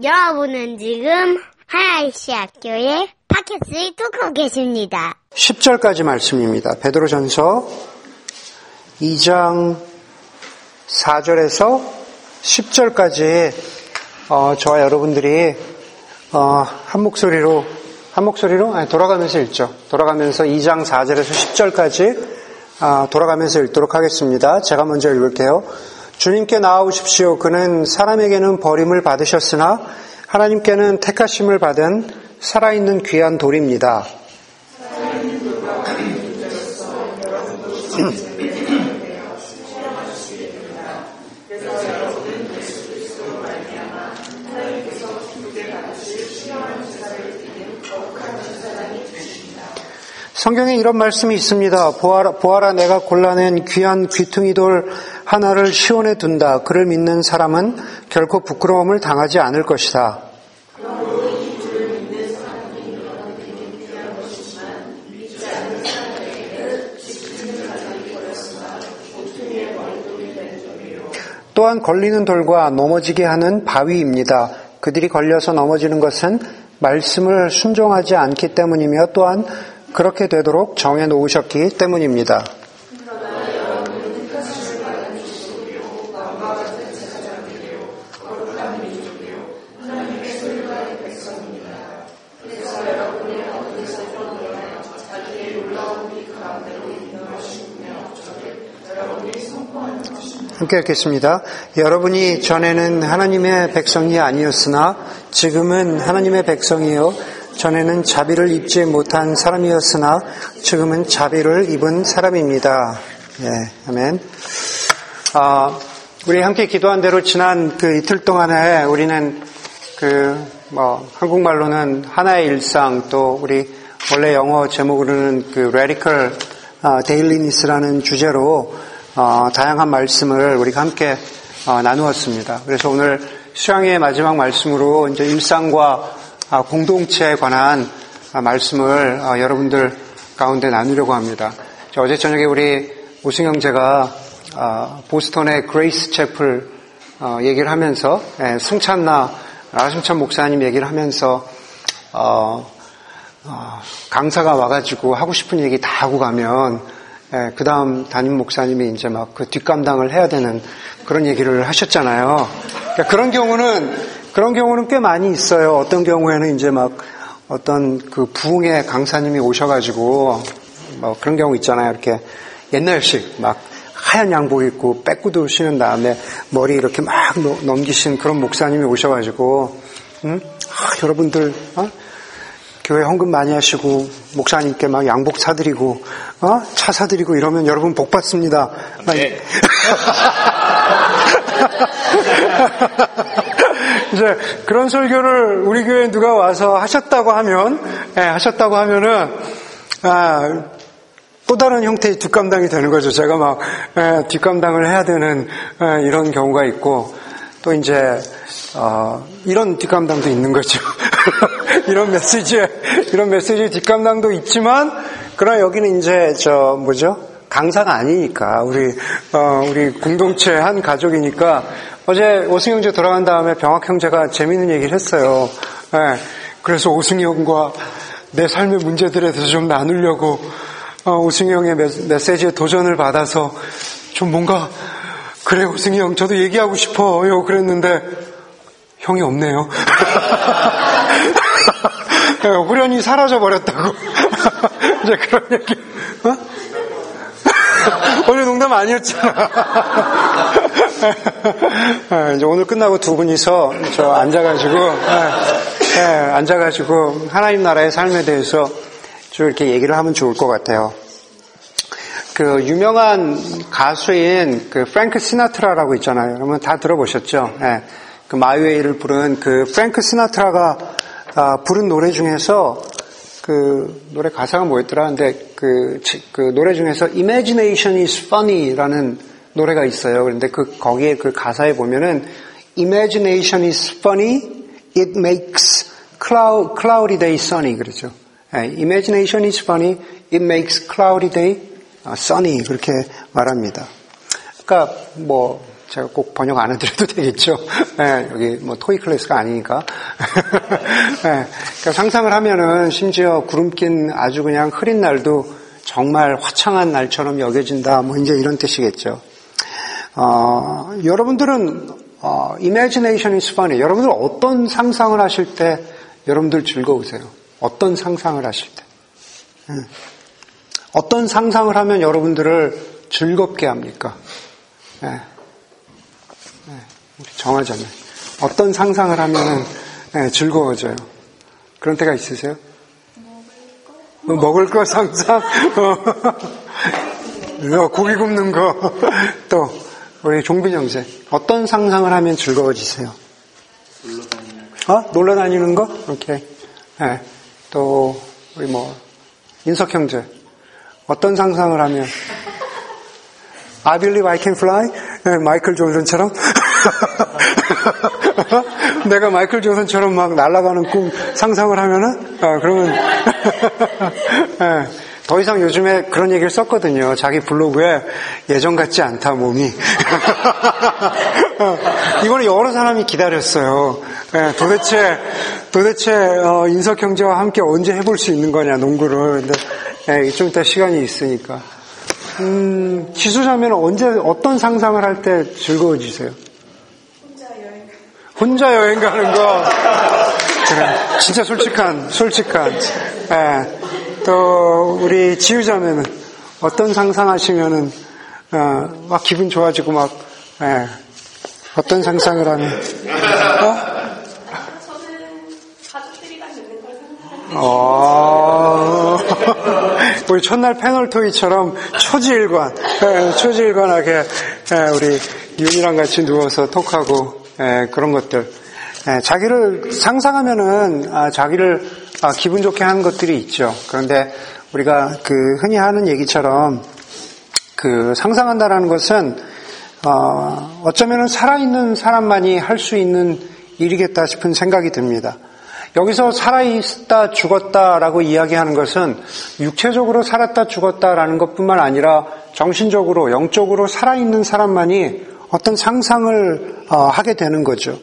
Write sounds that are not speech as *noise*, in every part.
여러분은 지금 하나이시 학교의 팟캐스트를 듣고 계십니다. 10절까지 말씀입니다. 베드로전서 2장 4절에서 10절까지 어, 저와 여러분들이 어, 한 목소리로 한 목소리로 아니, 돌아가면서 읽죠. 돌아가면서 2장 4절에서 10절까지 아, 돌아가면서 읽도록 하겠습니다. 제가 먼저 읽을게요. 주님께 나아오십시오. 그는 사람에게는 버림을 받으셨으나 하나님께는 택하심을 받은 살아있는 귀한 돌입니다. 성경에 이런 말씀이 있습니다. 보아라, 보아라 내가 골라낸 귀한 귀퉁이 돌 하나를 시원해 둔다. 그를 믿는 사람은 결코 부끄러움을 당하지 않을 것이다. 또한 걸리는 돌과 넘어지게 하는 바위입니다. 그들이 걸려서 넘어지는 것은 말씀을 순종하지 않기 때문이며 또한 그렇게 되도록 정해 놓으셨기 때문입니다. 함께 읽겠습니다. 여러분이 전에는 하나님의 백성이 아니었으나 지금은 하나님의 백성이요 전에는 자비를 입지 못한 사람이었으나 지금은 자비를 입은 사람입니다. 예, 아멘. 아, 우리 함께 기도한 대로 지난 그 이틀 동안에 우리는 그, 뭐, 한국말로는 하나의 일상 또 우리 원래 영어 제목으로는 그 radical dailiness라는 주제로 어, 다양한 말씀을 우리가 함께 어, 나누었습니다. 그래서 오늘 수양의 마지막 말씀으로 이제 일상과 아, 공동체에 관한 아, 말씀을 어, 여러분들 가운데 나누려고 합니다. 어제 저녁에 우리 오승 형제가 아, 보스턴의 그레이스 채플 얘기를 하면서 예, 승찬나 라승찬 목사님 얘기를 하면서 어, 강사가 와가지고 하고 싶은 얘기 다 하고 가면 예, 그 다음 담임 목사님이 이제 막 그 뒷감당을 해야 되는 그런 얘기를 하셨잖아요. 그러니까 그런 경우는, 그런 경우는 꽤 많이 있어요. 어떤 경우에는 이제 막 어떤 그 부흥의 강사님이 오셔가지고 뭐 그런 경우 있잖아요. 이렇게 옛날식 막 하얀 양복 입고 빼꾸도 신은 다음에 머리 이렇게 막 넘기신 그런 목사님이 오셔가지고, 응? 아, 여러분들, 어? 교회 헌금 많이 하시고 목사님께 막 양복 사드리고 어? 차 사드리고 이러면 여러분 복 받습니다. 네. *laughs* 이제 그런 설교를 우리 교회에 누가 와서 하셨다고 하면 예, 하셨다고 하면은 아, 또 다른 형태의 뒷감당이 되는 거죠. 제가 막 예, 뒷감당을 해야 되는 예, 이런 경우가 있고 또 이제 어, 이런 뒷감당도 있는 거죠. *laughs* 이런 메시지에, 이런 메시지 뒷감당도 있지만, 그러나 여기는 이제, 저, 뭐죠? 강사가 아니니까, 우리, 어, 우리 공동체 한 가족이니까, 어제 오승희 형제 돌아간 다음에 병학 형제가 재밌는 얘기를 했어요. 네, 그래서 오승희 형과 내 삶의 문제들에 대해서 좀 나누려고, 어, 오승희 형의 메시지에 도전을 받아서 좀 뭔가, 그래, 오승희 형, 저도 얘기하고 싶어요. 그랬는데, 형이 없네요. *laughs* 후련히 사라져 버렸다고. *laughs* 이제 그런 얘기. 어? *laughs* 오늘 농담 아니었잖아. 아, 이제 오늘 끝나고 두 분이서 저 앉아가지고, 네, 앉아가지고 하나님 나라의 삶에 대해서 좀 이렇게 얘기를 하면 좋을 것 같아요. 그 유명한 가수인 그 프랭크 시나트라라고 있잖아요. 여러분 다 들어보셨죠? 네. 그 My Way를 부른 그 프랭크 시나트라가 아, 부른 노래 중에서 그 노래 가사가 뭐였더라? 근데 그, 그 노래 중에서 Imagination is Funny라는 노래가 있어요. 그런데 그 거기에 그 가사에 보면은 Imagination is funny, it makes cloud, cloudy day sunny 그러죠. 네, Imagination is funny, it makes cloudy day sunny 그렇게 말합니다. 그러니까 뭐 제가 꼭 번역 안 해드려도 *laughs* 되겠죠. 네, 여기 뭐 토이 클래스가 아니니까. 네, *laughs* 그러니까 상상을 하면은 심지어 구름 낀 아주 그냥 흐린 날도 정말 화창한 날처럼 여겨진다. 뭐 이제 이런 뜻이겠죠. 어, 여러분들은 어, imagination is funny. 여러분들 어떤 상상을 하실 때 여러분들 즐거우세요? 어떤 상상을 하실 때? 음. 어떤 상상을 하면 여러분들을 즐겁게 합니까? 네. 정하자면 어떤 상상을 하면 네, 즐거워져요? 그런 때가 있으세요? 먹을 거, 먹을 거 상상, 어, *laughs* 고기 굽는 거, *laughs* 또 우리 종빈 형제 어떤 상상을 하면 즐거워지세요? 놀러 다니는 거. 어? 놀러 다니는 거? 오케이. 네. 또 우리 뭐 인석 형제 어떤 상상을 하면 *laughs* I believe I can fly? 네, 마이클 존슨처럼 *laughs* 내가 마이클 존슨처럼 막 날아가는 꿈 상상을 하면은 아, 그러면 네. *laughs* 더 이상 요즘에 그런 얘기를 썼거든요. 자기 블로그에 예전 같지 않다 몸이. *laughs* 이거는 여러 사람이 기다렸어요. 네, 도대체 도대체 어, 인석 형제와 함께 언제 해볼 수 있는 거냐 농구를. 근데 네, 좀 이따 시간이 있으니까. 음, 지수자매는 언제 어떤 상상을 할 때 즐거워지세요? 혼자 여행. 가는 거. 그래, 진짜 솔직한 솔직한. 네. 또 우리 지휘자매는 어떤 상상하시면은 어, 막 기분 좋아지고 막 예, 어떤 상상을 하면 어? 어, *laughs* 우리 첫날 패널 토이처럼 초지일관, 예, 초지일관하게 예, 우리 윤이랑 같이 누워서 톡하고 예, 그런 것들. 예, 자기를 상상하면은 아, 자기를 아, 기분 좋게 하는 것들이 있죠. 그런데 우리가 그 흔히 하는 얘기처럼 그 상상한다라는 것은 어, 어쩌면은 살아있는 사람만이 할 수 있는 일이겠다 싶은 생각이 듭니다. 여기서 살아있다 죽었다라고 이야기하는 것은 육체적으로 살았다 죽었다라는 것뿐만 아니라 정신적으로 영적으로 살아있는 사람만이 어떤 상상을 어, 하게 되는 거죠.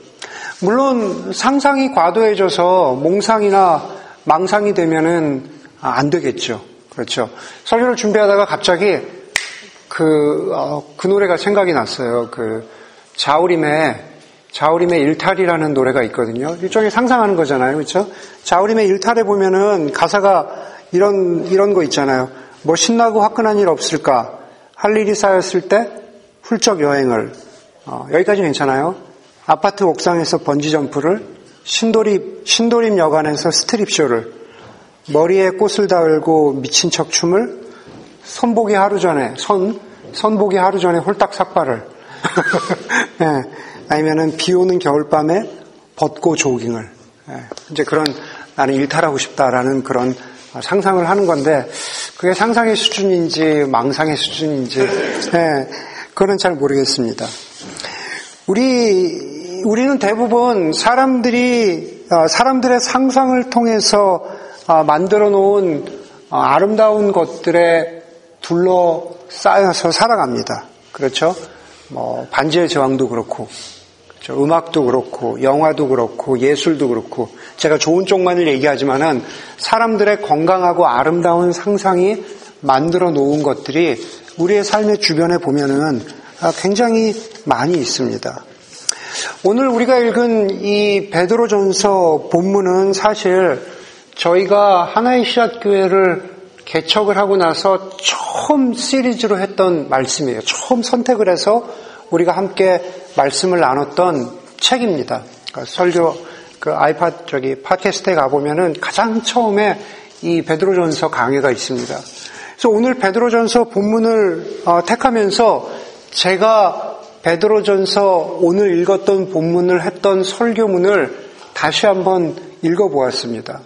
물론 상상이 과도해져서 몽상이나 망상이 되면은 안 되겠죠. 그렇죠. 설교를 준비하다가 갑자기 그, 어, 그 노래가 생각이 났어요. 그, 자우림의, 자우림의 일탈이라는 노래가 있거든요. 일종의 상상하는 거잖아요. 그렇죠? 자우림의 일탈에 보면은 가사가 이런, 이런 거 있잖아요. 뭐 신나고 화끈한 일 없을까? 할 일이 쌓였을 때 훌쩍 여행을. 어, 여기까지 괜찮아요. 아파트 옥상에서 번지 점프를 신도림, 신도림 역 안에서 스트립 쇼를, 머리에 꽃을 달고 미친 척 춤을, 선보기 하루 전에, 선, 선보기 하루 전에 홀딱 삭발을, *laughs* 네, 아니면은 비 오는 겨울밤에 벗고 조깅을, 네, 이제 그런 나는 일탈하고 싶다라는 그런 상상을 하는 건데, 그게 상상의 수준인지 망상의 수준인지, 네, 그건 잘 모르겠습니다. 우리 우리는 대부분 사람들이 어, 사람들의 상상을 통해서 어, 만들어 놓은 어, 아름다운 것들에 둘러싸여서 살아갑니다. 그렇죠? 뭐 반지의 제왕도 그렇고 그렇죠? 음악도 그렇고 영화도 그렇고 예술도 그렇고 제가 좋은 쪽만을 얘기하지만은 사람들의 건강하고 아름다운 상상이 만들어 놓은 것들이 우리의 삶의 주변에 보면은 굉장히 많이 있습니다. 오늘 우리가 읽은 이 베드로전서 본문은 사실 저희가 하나의 시앗 교회를 개척을 하고 나서 처음 시리즈로 했던 말씀이에요. 처음 선택을 해서 우리가 함께 말씀을 나눴던 책입니다. 그러니까 설교 그 아이팟 저기 팟캐스트에 가 보면은 가장 처음에 이 베드로전서 강의가 있습니다. 그래서 오늘 베드로전서 본문을 어, 택하면서 제가 베드로전서 오늘 읽었던 본문을 했던 설교문을 다시 한번 읽어보았습니다.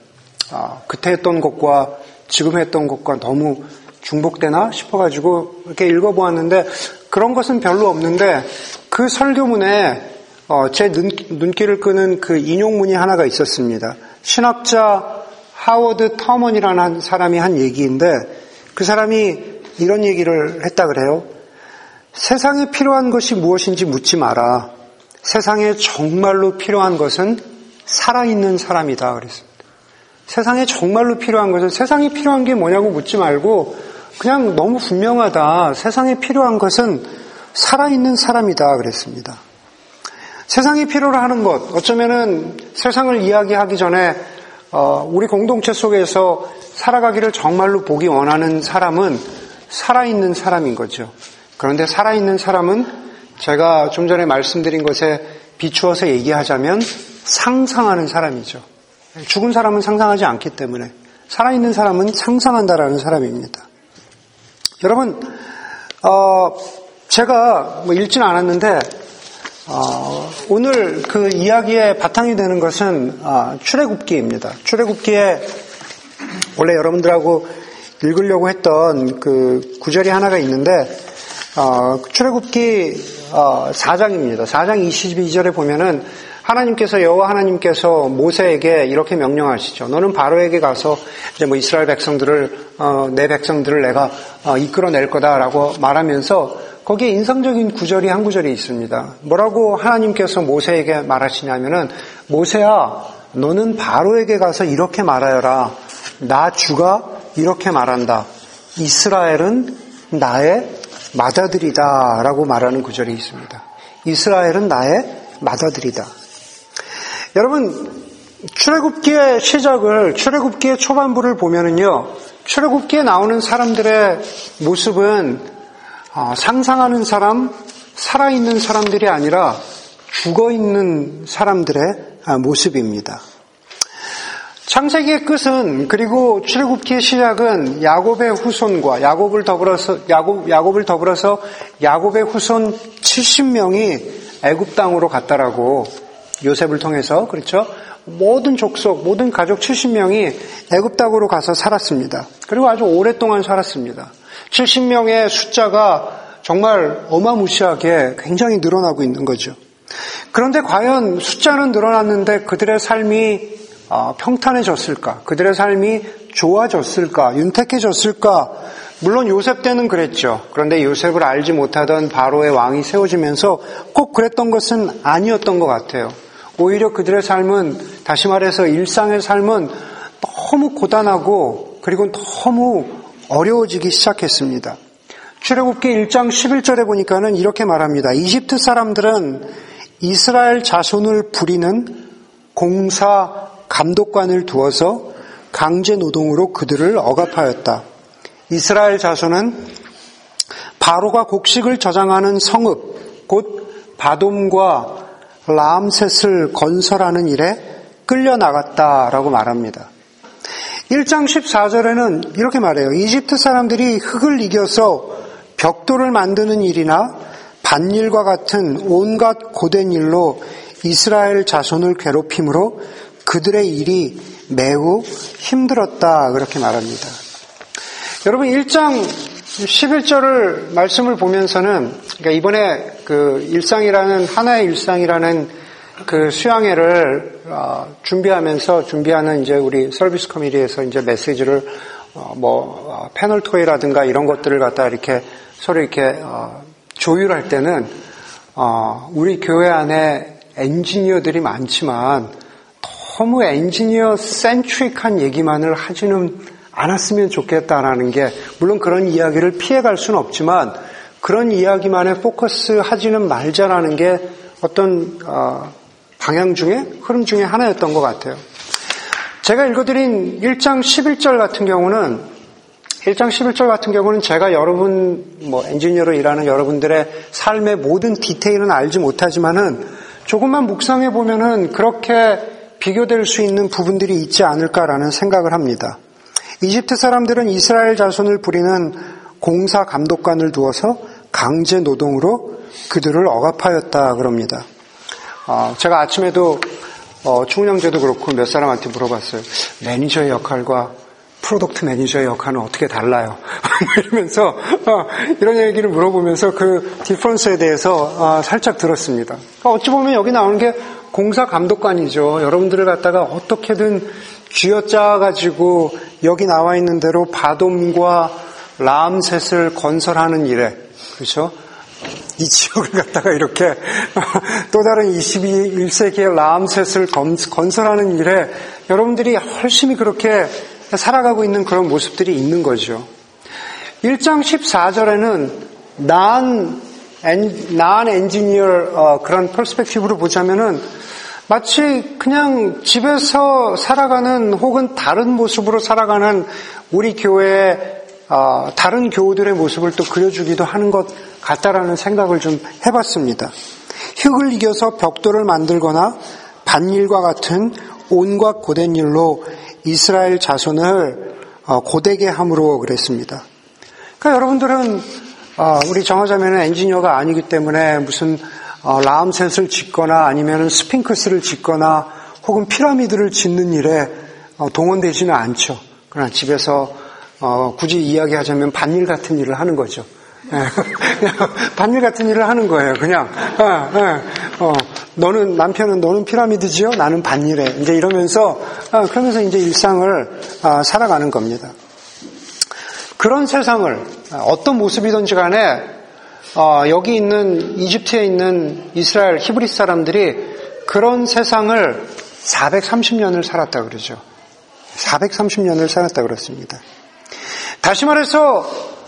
아, 그때 했던 것과 지금 했던 것과 너무 중복되나 싶어가지고 이렇게 읽어보았는데 그런 것은 별로 없는데 그 설교문에 어, 제 눈, 눈길을 끄는 그 인용문이 하나가 있었습니다. 신학자 하워드 터먼이라는 사람이 한 얘기인데 그 사람이 이런 얘기를 했다 그래요. 세상에 필요한 것이 무엇인지 묻지 마라. 세상에 정말로 필요한 것은 살아있는 사람이다. 그랬습니다. 세상에 정말로 필요한 것은 세상에 필요한 게 뭐냐고 묻지 말고 그냥 너무 분명하다. 세상에 필요한 것은 살아있는 사람이다. 그랬습니다. 세상이 필요로 하는 것, 어쩌면은 세상을 이야기하기 전에 어, 우리 공동체 속에서 살아가기를 정말로 보기 원하는 사람은 살아있는 사람인 거죠. 그런데 살아있는 사람은 제가 좀 전에 말씀드린 것에 비추어서 얘기하자면 상상하는 사람이죠. 죽은 사람은 상상하지 않기 때문에 살아있는 사람은 상상한다라는 사람입니다. 여러분, 어, 제가 뭐 읽지는 않았는데 어, 오늘 그 이야기의 바탕이 되는 것은 아, 출애굽기입니다. 출애굽기에 원래 여러분들하고 읽으려고 했던 그 구절이 하나가 있는데 어, 출애굽기 어, 4장입니다. 4장 22절에 보면은 하나님께서 여호와 하나님께서 모세에게 이렇게 명령하시죠. 너는 바로에게 가서 이제 뭐 이스라엘 백성들을 어, 내 백성들을 내가 어, 이끌어낼 거다라고 말하면서 거기에 인상적인 구절이 한 구절이 있습니다. 뭐라고 하나님께서 모세에게 말하시냐면은 모세야 너는 바로에게 가서 이렇게 말하여라. 나 주가 이렇게 말한다. 이스라엘은 나의 맏아들이다 라고 말하는 구절이 있습니다. 이스라엘은 나의 맏아들이다. 여러분 출애굽기의 시작을 출애굽기의 초반부를 보면은요. 출애굽기에 나오는 사람들의 모습은 아, 상상하는 사람, 살아있는 사람들이 아니라 죽어있는 사람들의 아, 모습입니다. 창세기의 끝은 그리고 출애굽기의 시작은 야곱의 후손과 야곱을 더불어서 야곱 야곱을 더불어서 야곱의 후손 70명이 애굽 땅으로 갔다라고 요셉을 통해서 그렇죠? 모든 족속, 모든 가족 70명이 애굽 땅으로 가서 살았습니다. 그리고 아주 오랫동안 살았습니다. 70명의 숫자가 정말 어마무시하게 굉장히 늘어나고 있는 거죠. 그런데 과연 숫자는 늘어났는데 그들의 삶이 어, 평탄해졌을까? 그들의 삶이 좋아졌을까? 윤택해졌을까? 물론 요셉 때는 그랬죠. 그런데 요셉을 알지 못하던 바로의 왕이 세워지면서 꼭 그랬던 것은 아니었던 것 같아요. 오히려 그들의 삶은 다시 말해서 일상의 삶은 너무 고단하고 그리고 너무 어려워지기 시작했습니다. 출애굽기 1장 11절에 보니까는 이렇게 말합니다. 이집트 사람들은 이스라엘 자손을 부리는 공사 감독관을 두어서 강제 노동으로 그들을 억압하였다. 이스라엘 자손은 바로가 곡식을 저장하는 성읍, 곧 바돔과 람셋을 건설하는 일에 끌려나갔다라고 말합니다. 1장 14절에는 이렇게 말해요. 이집트 사람들이 흙을 이겨서 벽돌을 만드는 일이나 반일과 같은 온갖 고된 일로 이스라엘 자손을 괴롭힘으로 그들의 일이 매우 힘들었다. 그렇게 말합니다. 여러분 1장 11절을 말씀을 보면서는 그러니까 이번에 그 일상이라는 하나의 일상이라는 그 수양회를 어, 준비하면서 준비하는 이제 우리 서비스 커미디에서 이제 메시지를 어, 뭐 어, 패널 토이라든가 이런 것들을 갖다 이렇게 서로 이렇게 조율할 때는 우리 교회 안에 엔지니어들이 많지만 너무 엔지니어 센트릭한 얘기만을 하지는 않았으면 좋겠다라는 게 물론 그런 이야기를 피해갈 수는 없지만 그런 이야기만에 포커스 하지는 말자라는 게 어떤 방향 중에 흐름 중에 하나였던 것 같아요. 제가 읽어드린 1장 11절 같은 경우는 1장 11절 같은 경우는 제가 여러분 뭐 엔지니어로 일하는 여러분들의 삶의 모든 디테일은 알지 못하지만은 조금만 묵상해 보면은 그렇게 비교될 수 있는 부분들이 있지 않을까라는 생각을 합니다. 이집트 사람들은 이스라엘 자손을 부리는 공사 감독관을 두어서 강제 노동으로 그들을 억압하였다 그럽니다. 어, 제가 아침에도 어, 충훈형제도 그렇고 몇 사람한테 물어봤어요. 매니저의 역할과 product manager의 역할은 어떻게 달라요? *laughs* 이러면서 어, 이런 얘기를 물어보면서 그 difference에 대해서 어, 살짝 들었습니다. 그러니까 어찌 보면 여기 나오는 게 공사 감독관이죠. 여러분들을 갖다가 어떻게든 쥐어짜 가지고 여기 나와 있는 대로 비돔과 람셋을 건설하는 일에 그렇죠? 이 지역을 갖다가 이렇게 *laughs* 또 다른 21세기의 라암셋을 건설하는 일에 여러분들이 열심히 그렇게 살아가고 있는 그런 모습들이 있는 거죠. 1장 14절에는 난, 난 엔지니어 어, 그런 퍼스펙티브로 보자면은 마치 그냥 집에서 살아가는 혹은 다른 모습으로 살아가는 우리 교회의 어, 다른 교우들의 모습을 또 그려주기도 하는 것 같다라는 생각을 좀 해봤습니다. 흙을 이겨서 벽돌을 만들거나 반일과 같은 온갖 고된 일로 이스라엘 자손을 어, 고되게 함으로 그랬습니다. 그러니까 여러분들은 어, 우리 정화자매는 엔지니어가 아니기 때문에 무슨 어, 라암셋을 짓거나 아니면 스핑크스를 짓거나 혹은 피라미드를 짓는 일에 어, 동원되지는 않죠. 그러나 집에서 어, 굳이 이야기하자면 반일 같은 일을 하는 거죠. 예, *laughs* 반일 같은 일을 하는 거예요. 그냥 예, 예, 어, 너는 남편은 너는 피라미드지요, 나는 반일해. 이제 이러면서 아, 그러면서 이제 일상을 아, 살아가는 겁니다. 그런 세상을 어떤 모습이든지 간에 어, 여기 있는 이집트에 있는 이스라엘 히브리 사람들이 그런 세상을 430년을 살았다 그러죠. 430년을 살았다 그렇습니다. 다시 말해서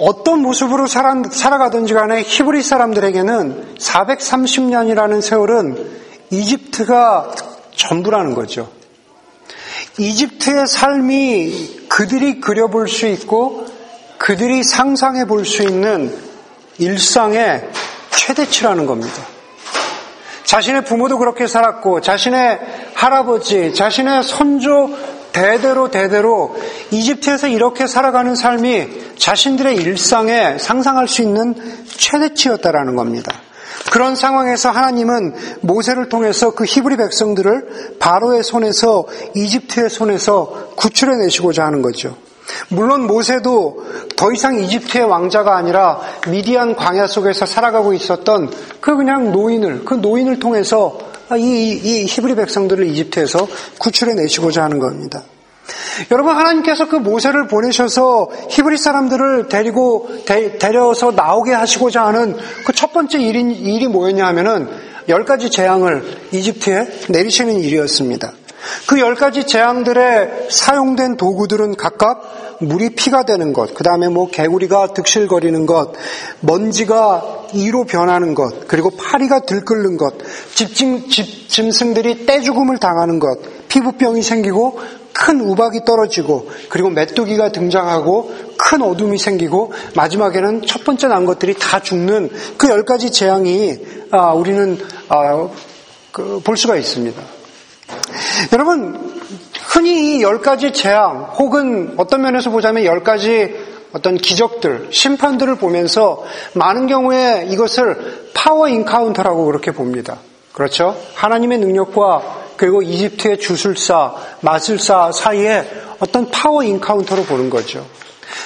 어떤 모습으로 살아, 살아가든지 간에 히브리 사람들에게는 430년이라는 세월은 이집트가 전부라는 거죠. 이집트의 삶이 그들이 그려볼 수 있고 그들이 상상해 볼 수 있는 일상의 최대치라는 겁니다. 자신의 부모도 그렇게 살았고, 자신의 할아버지, 자신의 선조 대대로 대대로 이집트에서 이렇게 살아가는 삶이 자신들의 일상에 상상할 수 있는 최대치였다라는 겁니다. 그런 상황에서 하나님은 모세를 통해서 그 히브리 백성들을 바로의 손에서 이집트의 손에서 구출해 내시고자 하는 거죠. 물론 모세도 더 이상 이집트의 왕자가 아니라 미디안 광야 속에서 살아가고 있었던 그 그냥 노인을 그 노인을 통해서 이, 이 히브리 백성들을 이집트에서 구출해 내시고자 하는 겁니다. 여러분 하나님께서 그 모세를 보내셔서 히브리 사람들을 데리고 데, 려서 나오게 하시고자 하는 그 첫 번째 일이, 일이 뭐였냐 하면은 열 가지 재앙을 이집트에 내리시는 일이었습니다. 그 열 가지 재앙들에 사용된 도구들은 각각 물이 피가 되는 것, 그 다음에 뭐 개구리가 득실거리는 것, 먼지가 이로 변하는 것, 그리고 파리가 들끓는 것, 집짐, 집, 짐승들이 떼죽음을 당하는 것, 피부병이 생기고 큰 우박이 떨어지고 그리고 메뚜기가 등장하고 큰 어둠이 생기고 마지막에는 첫 번째 난 것들이 다 죽는 그 열 가지 재앙이 아, 우리는 아, 그, 볼 수가 있습니다. 여러분 흔히 이열 가지 재앙 혹은 어떤 면에서 보자면 열 가지 어떤 기적들, 심판들을 보면서 많은 경우에 이것을 power encounter라고 그렇게 봅니다. 그렇죠? 하나님의 능력과 그리고 이집트의 주술사, 마술사 사이에 어떤 power encounter로 보는 거죠.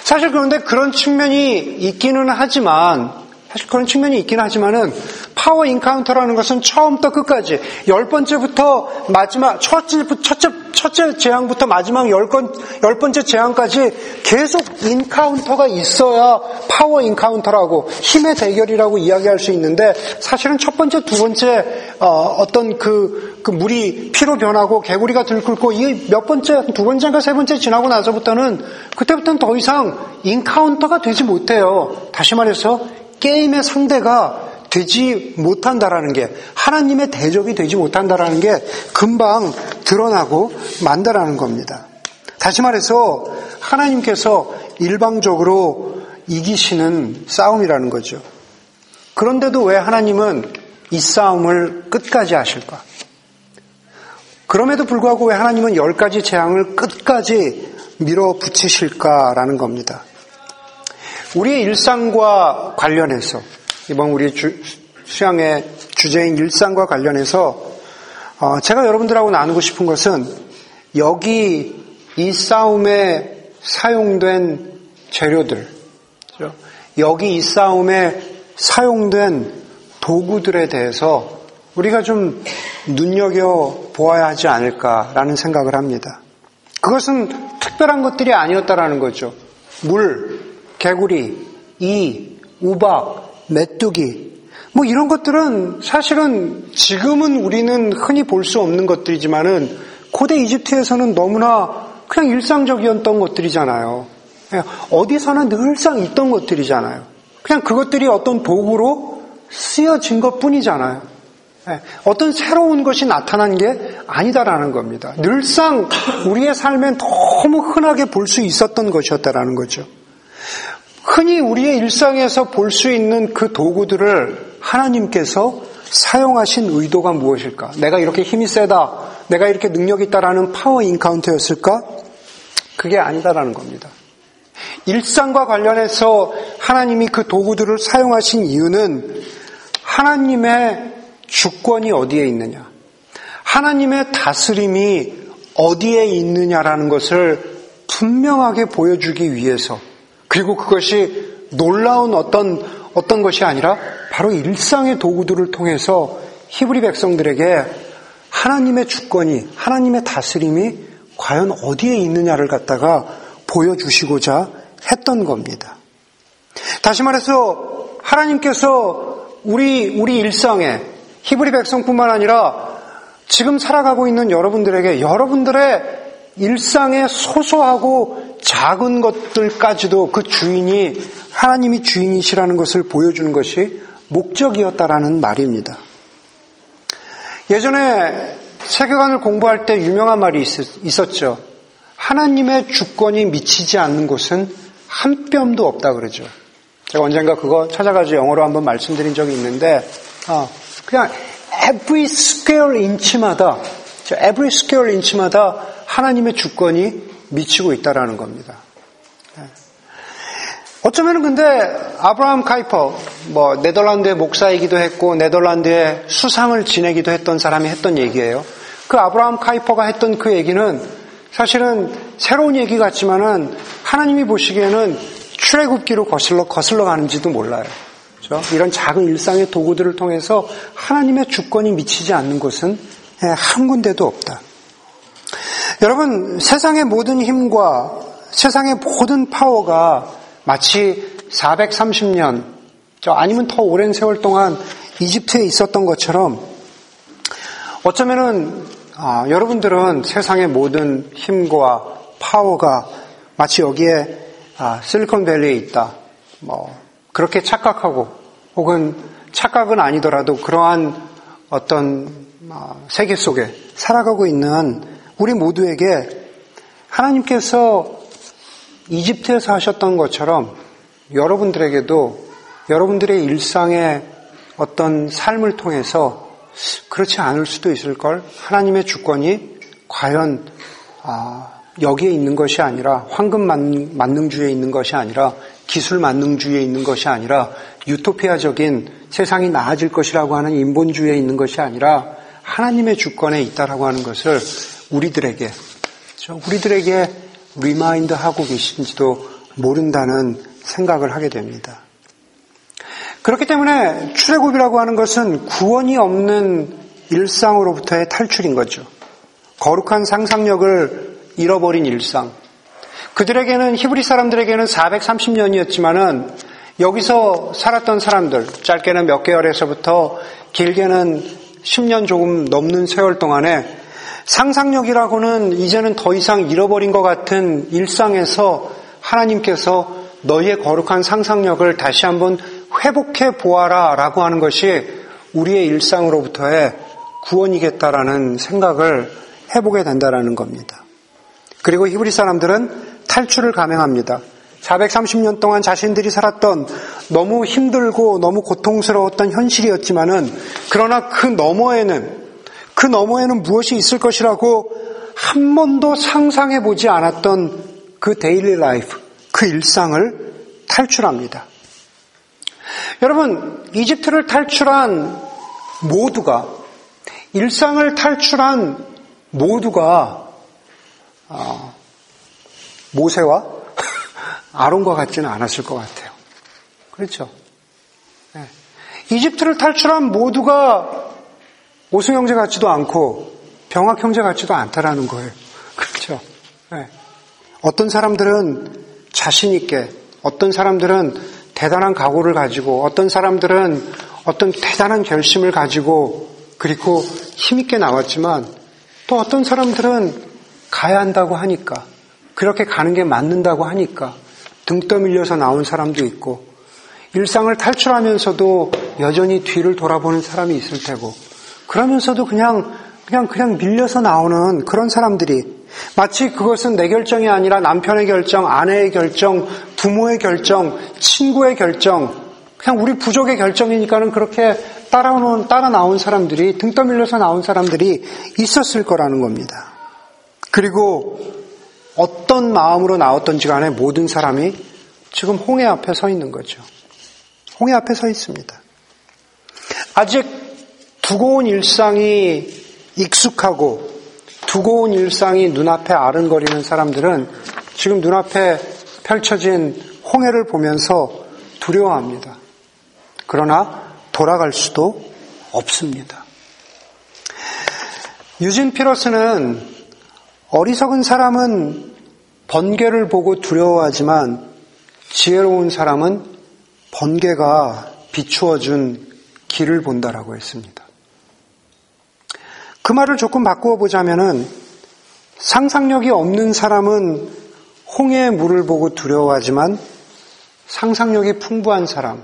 사실 그런데 그런 측면이 있기는 하지만 그런 측면이 있긴 하지만은 power encounter라는 것은 처음부터 끝까지 열 번째부터 마지막 첫째 첫째 첫째 재앙부터 마지막 열, 건, 열 번째 재앙까지 계속 encounter가 있어야 power encounter라고 힘의 대결이라고 이야기할 수 있는데 사실은 첫 번째 두 번째 어, 떤 그 그 물이 피로 변하고 개구리가 들끓고 이 몇 번째 두 번째인가 세 번째 지나고 나서부터는 그때부터는 더 이상 encounter가 되지 못해요. 다시 말해서 게임의 상대가 되지 못한다라는 게 하나님의 대적이 되지 못한다라는 게 금방 드러나고 만다라는 겁니다. 다시 말해서 하나님께서 일방적으로 이기시는 싸움이라는 거죠. 그런데도 왜 하나님은 이 싸움을 끝까지 하실까? 그럼에도 불구하고 왜 하나님은 열 가지 재앙을 끝까지 밀어붙이실까라는 겁니다. 우리의 일상과 관련해서 이번 우리 주, 수양의 주제인 일상과 관련해서 어, 제가 여러분들하고 나누고 싶은 것은 여기 이 싸움에 사용된 재료들, 그렇죠? 여기 이 싸움에 사용된 도구들에 대해서 우리가 좀 눈여겨 보아야 하지 않을까라는 생각을 합니다. 그것은 특별한 것들이 아니었다라는 거죠. 물, 개구리, 이, 우박, 메뚜기, 뭐 이런 것들은 사실은 지금은 우리는 흔히 볼 수 없는 것들이지만은 고대 이집트에서는 너무나 그냥 일상적이었던 것들이잖아요. 예, 어디서나 늘상 있던 것들이잖아요. 그냥 그것들이 어떤 도구로 쓰여진 것 뿐이잖아요. 예, 어떤 새로운 것이 나타난 게 아니다라는 겁니다. 늘상 우리의 삶엔 너무 흔하게 볼 수 있었던 것이었다라는 거죠. 흔히 우리의 일상에서 볼 수 있는 그 도구들을 하나님께서 사용하신 의도가 무엇일까? 내가 이렇게 힘이 세다, 내가 이렇게 능력이 있다라는 파워 인카운터였을까? 그게 아니다라는 겁니다. 일상과 관련해서 하나님이 그 도구들을 사용하신 이유는 하나님의 주권이 어디에 있느냐, 하나님의 다스림이 어디에 있느냐라는 것을 분명하게 보여주기 위해서, 그리고 그것이 놀라운 어떤, 어떤 것이 아니라 바로 일상의 도구들을 통해서 히브리 백성들에게 하나님의 주권이, 하나님의 다스림이 과연 어디에 있느냐를 갖다가 보여주시고자 했던 겁니다. 다시 말해서 하나님께서 우리, 우리 일상에 히브리 백성뿐만 아니라 지금 살아가고 있는 여러분들에게 여러분들의 일상의 소소하고 작은 것들까지도 그 주인이 하나님이 주인이시라는 것을 보여주는 것이 목적이었다라는 말입니다. 예전에 세계관을 공부할 때 유명한 말이 있었죠. 하나님의 주권이 미치지 않는 곳은 한 뼘도 없다 그러죠. 제가 언젠가 그거 찾아가지고 영어로 한번 말씀드린 적이 있는데, 어, 그냥 every square inch마다, every square inch마다 하나님의 주권이 미치고 있다라는 겁니다. 어쩌면 근데 아브라함 카이퍼, 뭐 네덜란드의 목사이기도 했고 네덜란드의 수상을 지내기도 했던 사람이 했던 얘기예요. 그 아브라함 카이퍼가 했던 그 얘기는 사실은 새로운 얘기 같지만은 하나님이 보시기에는 출애굽기로 거슬러 거슬러 가는지도 몰라요. 그렇죠? 이런 작은 일상의 도구들을 통해서 하나님의 주권이 미치지 않는 곳은 한 군데도 없다. 여러분 세상의 모든 힘과 세상의 모든 파워가 마치 430년, 아니면 더 오랜 세월 동안 이집트에 있었던 것처럼 어쩌면은 아, 여러분들은 세상의 모든 힘과 파워가 마치 여기에 아, 실리콘밸리에 있다. 뭐 그렇게 착각하고 혹은 착각은 아니더라도 그러한 어떤 아, 세계 속에 살아가고 있는 우리 모두에게 하나님께서 이집트에서 하셨던 것처럼 여러분들에게도 여러분들의 일상의 어떤 삶을 통해서 그렇지 않을 수도 있을 걸 하나님의 주권이 과연 아, 여기에 있는 것이 아니라 황금 만능주의에 있는 것이 아니라 기술 만능주의에 있는 것이 아니라 유토피아적인 세상이 나아질 것이라고 하는 인본주의에 있는 것이 아니라 하나님의 주권에 있다라고 하는 것을 우리들에게 우리들에게 remind 하고 계신지도 모른다는 생각을 하게 됩니다. 그렇기 때문에 출애굽이라고 하는 것은 구원이 없는 일상으로부터의 탈출인 거죠. 거룩한 상상력을 잃어버린 일상. 그들에게는 히브리 사람들에게는 430년이었지만은 여기서 살았던 사람들, 짧게는 몇 개월에서부터 길게는 10년 조금 넘는 세월 동안에 상상력이라고는 이제는 더 이상 잃어버린 것 같은 일상에서 하나님께서 너희의 거룩한 상상력을 다시 한번 회복해 보아라 라고 하는 것이 우리의 일상으로부터의 구원이겠다라는 생각을 해보게 된다라는 겁니다. 그리고 히브리 사람들은 탈출을 감행합니다. 430년 동안 자신들이 살았던 너무 힘들고 너무 고통스러웠던 현실이었지만은 그러나 그 너머에는 그 너머에는 무엇이 있을 것이라고 한 번도 상상해 보지 않았던 그 daily life, 그 일상을 탈출합니다. 여러분, 이집트를 탈출한 모두가, 일상을 탈출한 모두가, 어, 모세와 *laughs* 아론과 같지는 않았을 것 같아요. 그렇죠? 네. 이집트를 탈출한 모두가 오승 형제 같지도 않고 병학 형제 같지도 않다라는 거예요. *laughs* 그렇죠? 네. 어떤 사람들은 자신 있게, 어떤 사람들은 대단한 각오를 가지고 어떤 사람들은 어떤 대단한 결심을 가지고 그리고 힘있게 나왔지만 또 어떤 사람들은 가야 한다고 하니까 그렇게 가는 게 맞는다고 하니까 등 떠밀려서 나온 사람도 있고 일상을 탈출하면서도 여전히 뒤를 돌아보는 사람이 있을 테고 그러면서도 그냥 그냥 그냥 밀려서 나오는 그런 사람들이 마치 그것은 내 결정이 아니라 남편의 결정, 아내의 결정, 부모의 결정, 친구의 결정, 그냥 우리 부족의 결정이니까는 그렇게 따라오는, 따라 나온 사람들이, 등 떠밀려서 나온 사람들이 있었을 거라는 겁니다. 그리고 어떤 마음으로 나왔던지 간에 모든 사람이 지금 홍해 앞에 서 있는 거죠. 홍해 앞에 서 있습니다. 아직 두고 온 일상이 익숙하고 두고 온 일상이 눈앞에 아른거리는 사람들은 지금 눈앞에 펼쳐진 홍해를 보면서 두려워합니다. 그러나 돌아갈 수도 없습니다. 유진 피러스는 어리석은 사람은 번개를 보고 두려워하지만 지혜로운 사람은 번개가 비추어준 길을 본다라고 했습니다. 그 말을 조금 바꾸어 보자면은 상상력이 없는 사람은 홍해의 물을 보고 두려워하지만 상상력이 풍부한 사람,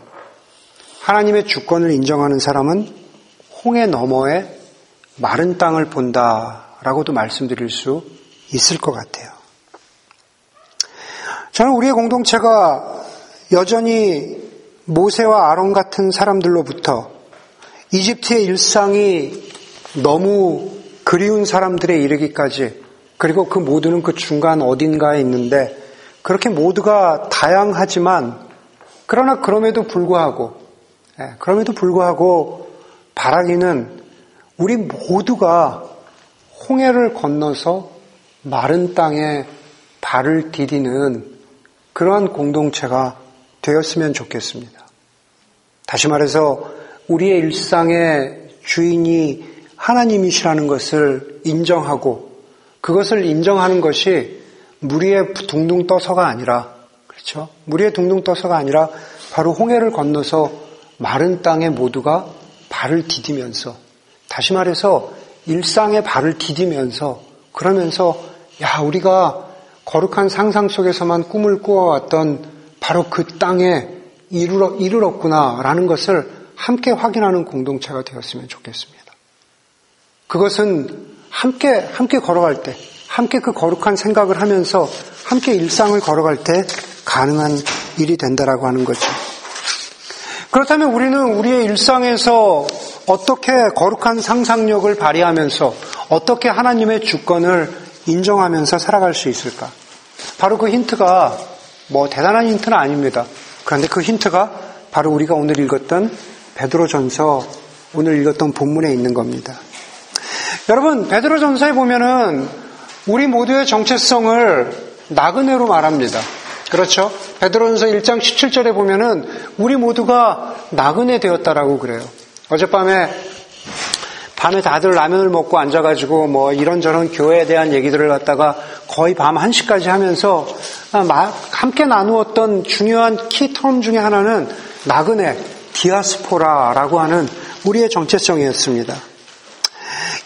하나님의 주권을 인정하는 사람은 홍해 너머에 마른 땅을 본다라고도 말씀드릴 수 있을 것 같아요. 저는 우리의 공동체가 여전히 모세와 아론 같은 사람들로부터 이집트의 일상이 너무 그리운 사람들에 이르기까지 그리고 그 모두는 그 중간 어딘가에 있는데 그렇게 모두가 다양하지만 그러나 그럼에도 불구하고 예, 그럼에도 불구하고 바라기는 우리 모두가 홍해를 건너서 마른 땅에 발을 디디는 그러한 공동체가 되었으면 좋겠습니다. 다시 말해서 우리의 일상의 주인이 하나님이시라는 것을 인정하고 그것을 인정하는 것이 무리에 둥둥 떠서가 아니라 그렇죠? 무리에 둥둥 떠서가 아니라 바로 홍해를 건너서 마른 땅에 모두가 발을 디디면서 다시 말해서 일상에 발을 디디면서 그러면서 야 우리가 거룩한 상상 속에서만 꿈을 꾸어왔던 바로 그 땅에 이르렀구나라는 것을 함께 확인하는 공동체가 되었으면 좋겠습니다. 그것은 함께, 함께 걸어갈 때, 함께 그 거룩한 생각을 하면서 함께 일상을 걸어갈 때 가능한 일이 된다라고 하는 거죠. 그렇다면 우리는 우리의 일상에서 어떻게 거룩한 상상력을 발휘하면서 어떻게 하나님의 주권을 인정하면서 살아갈 수 있을까? 바로 그 힌트가 뭐 대단한 힌트는 아닙니다. 그런데 그 힌트가 바로 우리가 오늘 읽었던 베드로전서 오늘 읽었던 본문에 있는 겁니다. 여러분 베드로전서에 보면은 우리 모두의 정체성을 나그네로 말합니다. 그렇죠? 베드로전서 1장 17절에 보면은 우리 모두가 나그네 되었다라고 그래요. 어젯밤에 밤에 다들 라면을 먹고 앉아가지고 뭐 이런저런 교회에 대한 얘기들을 갖다가 거의 밤 1시까지 하면서 함께 나누었던 중요한 키텀 중에 하나는 나그네, 디아스포라라고 하는 우리의 정체성이었습니다.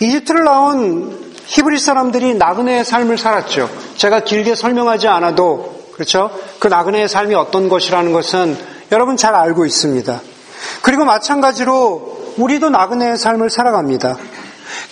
이집트를 나온 히브리 사람들이 나그네의 삶을 살았죠. 제가 길게 설명하지 않아도 그렇죠? 그 나그네의 삶이 어떤 것이라는 것은 여러분 잘 알고 있습니다. 그리고 마찬가지로 우리도 나그네의 삶을 살아갑니다.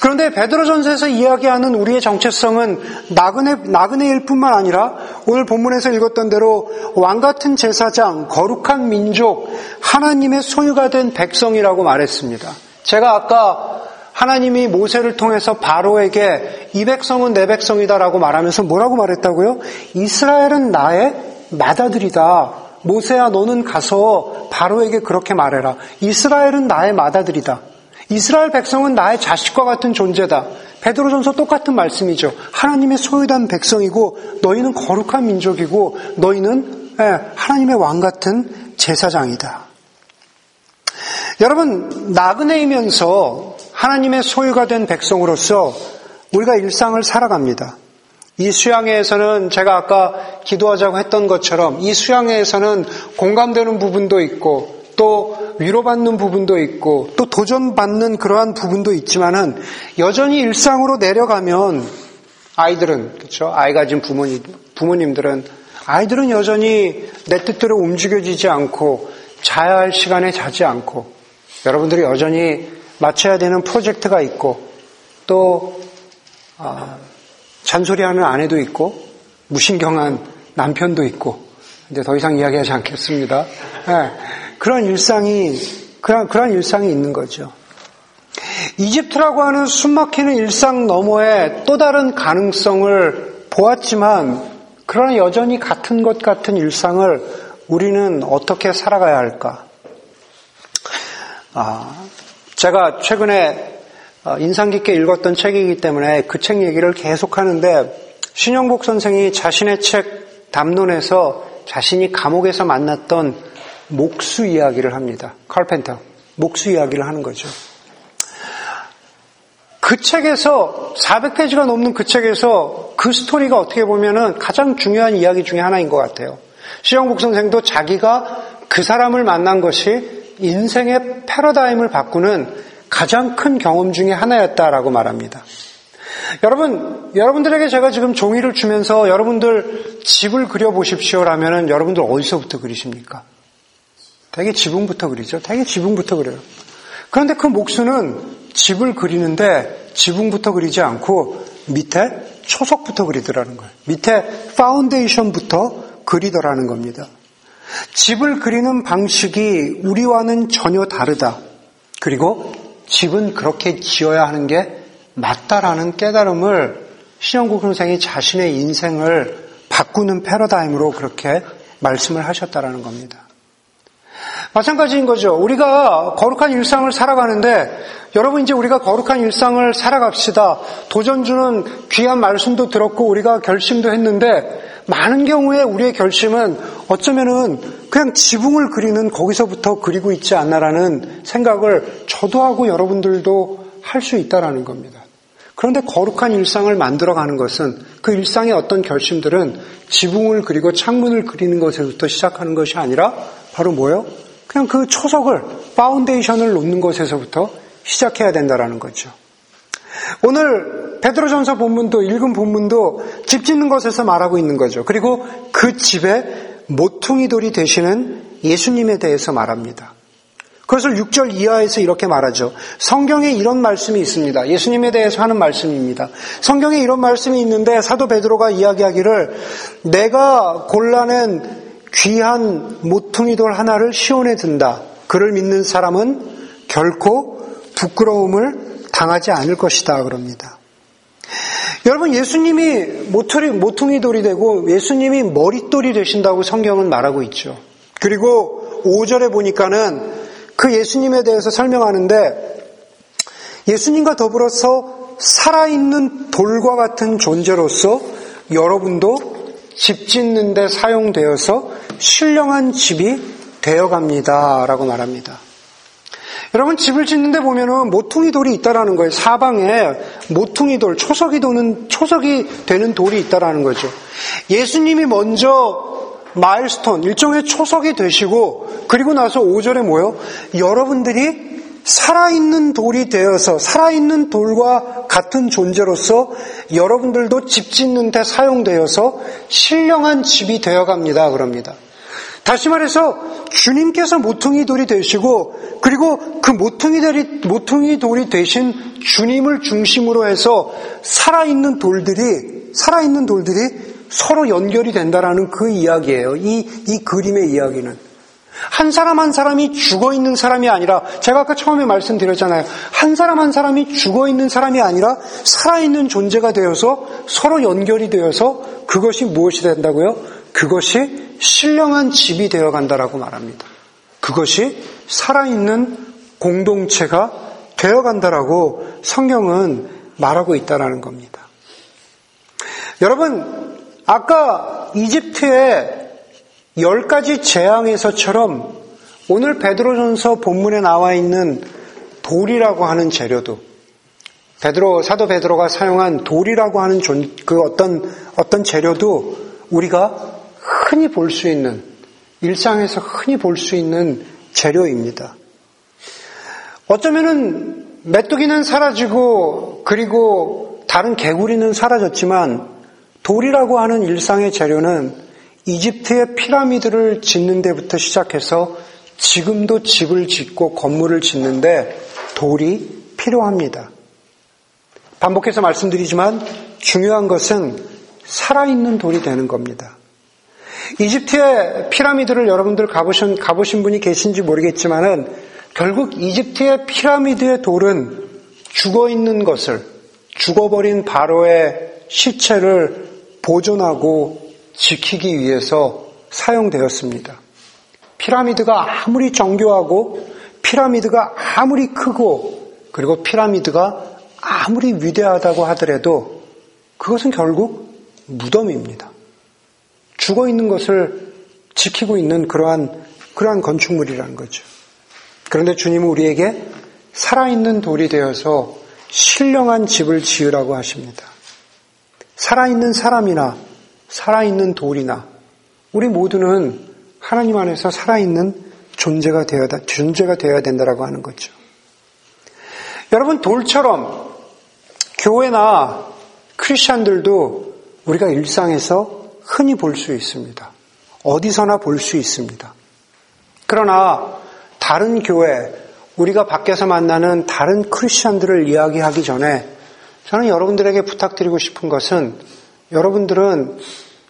그런데 베드로전서에서 이야기하는 우리의 정체성은 나그네, 나그네일 뿐만 아니라 오늘 본문에서 읽었던 대로 왕 같은 제사장, 거룩한 민족, 하나님의 소유가 된 백성이라고 말했습니다. 제가 아까 하나님이 모세를 통해서 바로에게 이 백성은 내 백성이다라고 말하면서 뭐라고 말했다고요? 이스라엘은 나의 맏아들이다. 모세야 너는 가서 바로에게 그렇게 말해라. 이스라엘은 나의 맏아들이다. 이스라엘 백성은 나의 자식과 같은 존재다. 베드로전서 똑같은 말씀이죠. 하나님의 소유단 백성이고 너희는 거룩한 민족이고 너희는 예, 하나님의 왕 같은 제사장이다. 여러분 나그네이면서 하나님의 소유가 된 백성으로서 우리가 일상을 살아갑니다. 이 수양회에서는 제가 아까 기도하자고 했던 것처럼 이 수양회에서는 공감되는 부분도 있고 또 위로받는 부분도 있고 또 도전받는 그러한 부분도 있지만은 여전히 일상으로 내려가면 아이들은 그렇죠 아이 가 진 부모님 부모님들은 아이들은 여전히 내 뜻대로 움직여지지 않고 자야 할 시간에 자지 않고 여러분들이 여전히 마쳐야 되는 프로젝트가 있고 또 아, 잔소리하는 아내도 있고 무신경한 남편도 있고 이제 더 이상 이야기하지 않겠습니다. 네, 그런 일상이 그런 그런 일상이 있는 거죠. 이집트라고 하는 숨막히는 일상 너머에 또 다른 가능성을 보았지만 그러나 여전히 같은 것 같은 일상을 우리는 어떻게 살아가야 할까? 아, 제가 최근에 어, 인상 깊게 읽었던 책이기 때문에 그 책 얘기를 계속 하는데 신영복 선생이 자신의 책 담론에서 자신이 감옥에서 만났던 목수 이야기를 합니다. 칼펜터. 목수 이야기를 하는 거죠. 그 책에서 400페이지가 넘는 그 책에서 그 스토리가 어떻게 보면은 가장 중요한 이야기 중에 하나인 것 같아요. 시영복 선생도 자기가 그 사람을 만난 것이 인생의 패러다임을 바꾸는 가장 큰 경험 중의 하나였다라고 말합니다. 여러분, 여러분들에게 제가 지금 종이를 주면서 여러분들 집을 그려보십시오라면 여러분들 어디서부터 그리십니까? 되게 지붕부터 그리죠. 되게 지붕부터 그려요. 그런데 그 목수는 집을 그리는데 지붕부터 그리지 않고 밑에 초석부터 그리더라는 거예요. 밑에 파운데이션부터 그리더라는 겁니다. 집을 그리는 방식이 우리와는 전혀 다르다. 그리고 집은 그렇게 지어야 하는 게 맞다라는 깨달음을 신영국 선생이 자신의 인생을 바꾸는 패러다임으로 그렇게 말씀을 하셨다라는 겁니다. 마찬가지인 거죠. 우리가 거룩한 일상을 살아가는데 여러분 이제 우리가 거룩한 일상을 살아갑시다. 도전주는 귀한 말씀도 들었고 우리가 결심도 했는데 많은 경우에 우리의 결심은 어쩌면은 그냥 지붕을 그리는 거기서부터 그리고 있지 않나라는 생각을 저도 하고 여러분들도 할 수 있다라는 겁니다. 그런데 거룩한 일상을 만들어가는 것은 그 일상의 어떤 결심들은 지붕을 그리고 창문을 그리는 것에서부터 시작하는 것이 아니라 바로 뭐요? 그냥 그 초석을 foundation을 놓는 것에서부터 시작해야 된다라는 거죠. 오늘 베드로전서 본문도 읽은 본문도 집 짓는 것에서 말하고 있는 거죠. 그리고 그 집에 모퉁이 돌이 되시는 예수님에 대해서 말합니다. 그것을 6절 이하에서 이렇게 말하죠. 성경에 이런 말씀이 있습니다. 예수님에 대해서 하는 말씀입니다. 성경에 이런 말씀이 있는데 사도 베드로가 이야기하기를 내가 골라낸 귀한 모퉁이 돌 하나를 시온에 든다. 그를 믿는 사람은 결코 부끄러움을 당하지 않을 것이다. 그럽니다. 여러분 예수님이 모퉁이, 모퉁이 돌이 되고 예수님이 머릿돌이 되신다고 성경은 말하고 있죠. 그리고 5절에 보니까는 그 예수님에 대해서 설명하는데 예수님과 더불어서 살아있는 돌과 같은 존재로서 여러분도 집 짓는 데 사용되어서 신령한 집이 되어갑니다. 라고 말합니다. 여러분 집을 짓는데 보면은 모퉁이 돌이 있다라는 거예요. 사방에 모퉁이 돌, 초석이 도는 초석이 되는 돌이 있다라는 거죠. 예수님이 먼저 마일스톤 일종의 초석이 되시고 그리고 나서 5절에 뭐요? 여러분들이 살아있는 돌이 되어서 살아있는 돌과 같은 존재로서 여러분들도 집 짓는 데 사용되어서 신령한 집이 되어갑니다. 그럽니다. 다시 말해서 주님께서 모퉁이 돌이 되시고 그리고 그 모퉁이 돌이 모퉁이 돌이 되신 주님을 중심으로 해서 살아있는 돌들이 살아있는 돌들이 서로 연결이 된다라는 그 이야기예요. 이 이 그림의 이야기는 한 사람 한 사람이 죽어 있는 사람이 아니라 제가 아까 처음에 말씀드렸잖아요. 한 사람 한 사람이 죽어 있는 사람이 아니라 살아 있는 존재가 되어서 서로 연결이 되어서 그것이 무엇이 된다고요? 그것이 신령한 집이 되어 간다라고 말합니다. 그것이 살아있는 공동체가 되어 간다라고 성경은 말하고 있다라는 겁니다. 여러분, 아까 이집트의 열 가지 재앙에서처럼 오늘 베드로전서 본문에 나와 있는 돌이라고 하는 재료도 베드로 사도 베드로가 사용한 돌이라고 하는 존, 그 어떤 어떤 재료도 우리가 흔히 볼 수 있는 일상에서 흔히 볼 수 있는 재료입니다. 어쩌면은 메뚜기는 사라지고 그리고 다른 개구리는 사라졌지만 돌이라고 하는 일상의 재료는 이집트의 피라미드를 짓는 데부터 시작해서 지금도 집을 짓고 건물을 짓는데 돌이 필요합니다. 반복해서 말씀드리지만 중요한 것은 살아있는 돌이 되는 겁니다. 이집트의 피라미드를 여러분들 가보신, 가보신 분이 계신지 모르겠지만은 결국 이집트의 피라미드의 돌은 죽어 있는 것을, 죽어버린 바로의 시체를 보존하고 지키기 위해서 사용되었습니다. 피라미드가 아무리 정교하고 피라미드가 아무리 크고 그리고 피라미드가 아무리 위대하다고 하더라도 그것은 결국 무덤입니다. 죽어 있는 것을 지키고 있는 그러한 그러한 건축물이라는 거죠. 그런데 주님은 우리에게 살아있는 돌이 되어서 신령한 집을 지으라고 하십니다. 살아있는 사람이나 살아있는 돌이나 우리 모두는 하나님 안에서 살아있는 존재가 되어야, 존재가 되어야 된다라고 하는 거죠. 여러분, 돌처럼 교회나 크리스천들도 우리가 일상에서 흔히 볼 수 있습니다. 어디서나 볼 수 있습니다. 그러나 다른 교회, 우리가 밖에서 만나는 다른 크리스천들을 이야기하기 전에 저는 여러분들에게 부탁드리고 싶은 것은 여러분들은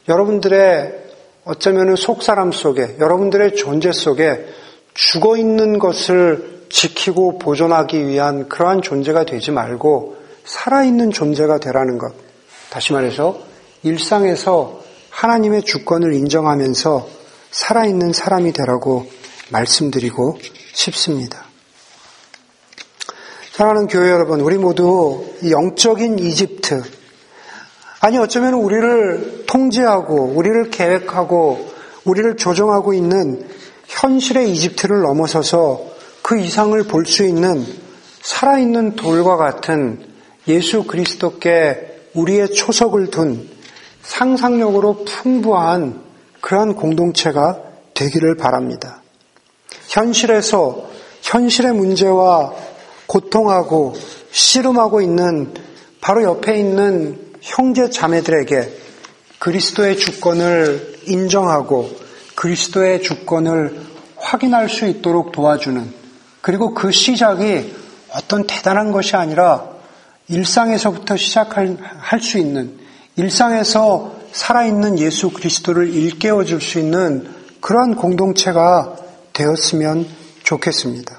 여러분들의 어쩌면 속 사람 속에 여러분들의 존재 속에 죽어 있는 것을 지키고 보존하기 위한 그러한 존재가 되지 말고 살아있는 존재가 되라는 것. 다시 말해서 일상에서 하나님의 주권을 인정하면서 살아있는 사람이 되라고 말씀드리고 싶습니다. 사랑하는 교회 여러분, 우리 모두 영적인 이집트, 아니 어쩌면 우리를 통제하고, 우리를 계획하고, 우리를 조정하고 있는 현실의 이집트를 넘어서서 그 이상을 볼 수 있는 살아있는 돌과 같은 예수 그리스도께 우리의 초석을 둔 상상력으로 풍부한 그러한 공동체가 되기를 바랍니다. 현실에서 현실의 문제와 고통하고 씨름하고 있는 바로 옆에 있는 형제 자매들에게 그리스도의 주권을 인정하고 그리스도의 주권을 확인할 수 있도록 도와주는 그리고 그 시작이 어떤 대단한 것이 아니라 일상에서부터 시작할 수 있는 일상에서 살아있는 예수 그리스도를 일깨워 줄 수 있는 그러한 공동체가 되었으면 좋겠습니다.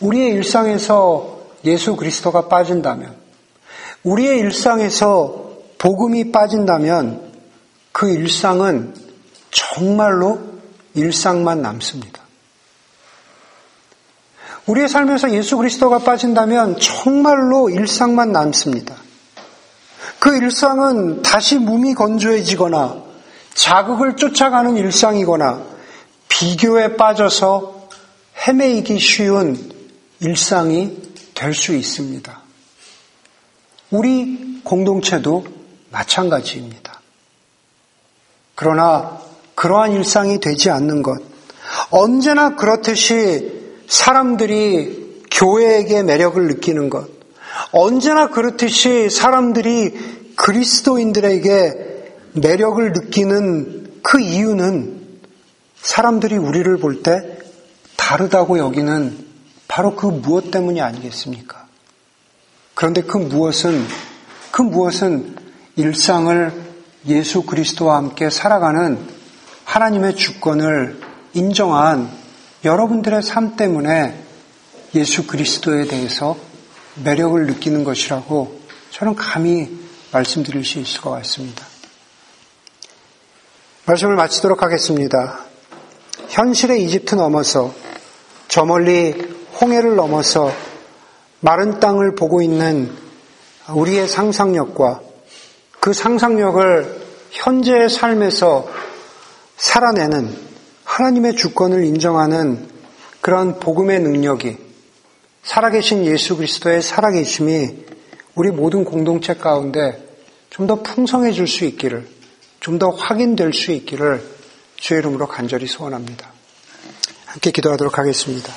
우리의 일상에서 예수 그리스도가 빠진다면, 우리의 일상에서 복음이 빠진다면 그 일상은 정말로 일상만 남습니다. 우리의 삶에서 예수 그리스도가 빠진다면 정말로 일상만 남습니다. 그 일상은 다시 몸이 건조해지거나 자극을 쫓아가는 일상이거나 비교에 빠져서 헤매이기 쉬운 일상이 될 수 있습니다. 우리 공동체도 마찬가지입니다. 그러나 그러한 일상이 되지 않는 것, 언제나 그렇듯이 사람들이 교회에게 매력을 느끼는 것, 언제나 그렇듯이 사람들이 그리스도인들에게 매력을 느끼는 그 이유는 사람들이 우리를 볼 때 다르다고 여기는 바로 그 무엇 때문이 아니겠습니까? 그런데 그 무엇은, 그 무엇은 일상을 예수 그리스도와 함께 살아가는 하나님의 주권을 인정한 여러분들의 삶 때문에 예수 그리스도에 대해서 매력을 느끼는 것이라고 저는 감히 말씀드릴 수 있을 것 같습니다. 말씀을 마치도록 하겠습니다. 현실의 이집트 넘어서 저 멀리 홍해를 넘어서 마른 땅을 보고 있는 우리의 상상력과 그 상상력을 현재의 삶에서 살아내는 하나님의 주권을 인정하는 그런 복음의 능력이 살아계신 예수 그리스도의 살아계심이 우리 모든 공동체 가운데 좀 더 풍성해질 수 있기를, 좀 더 확인될 수 있기를 주의 이름으로 간절히 소원합니다. 함께 기도하도록 하겠습니다.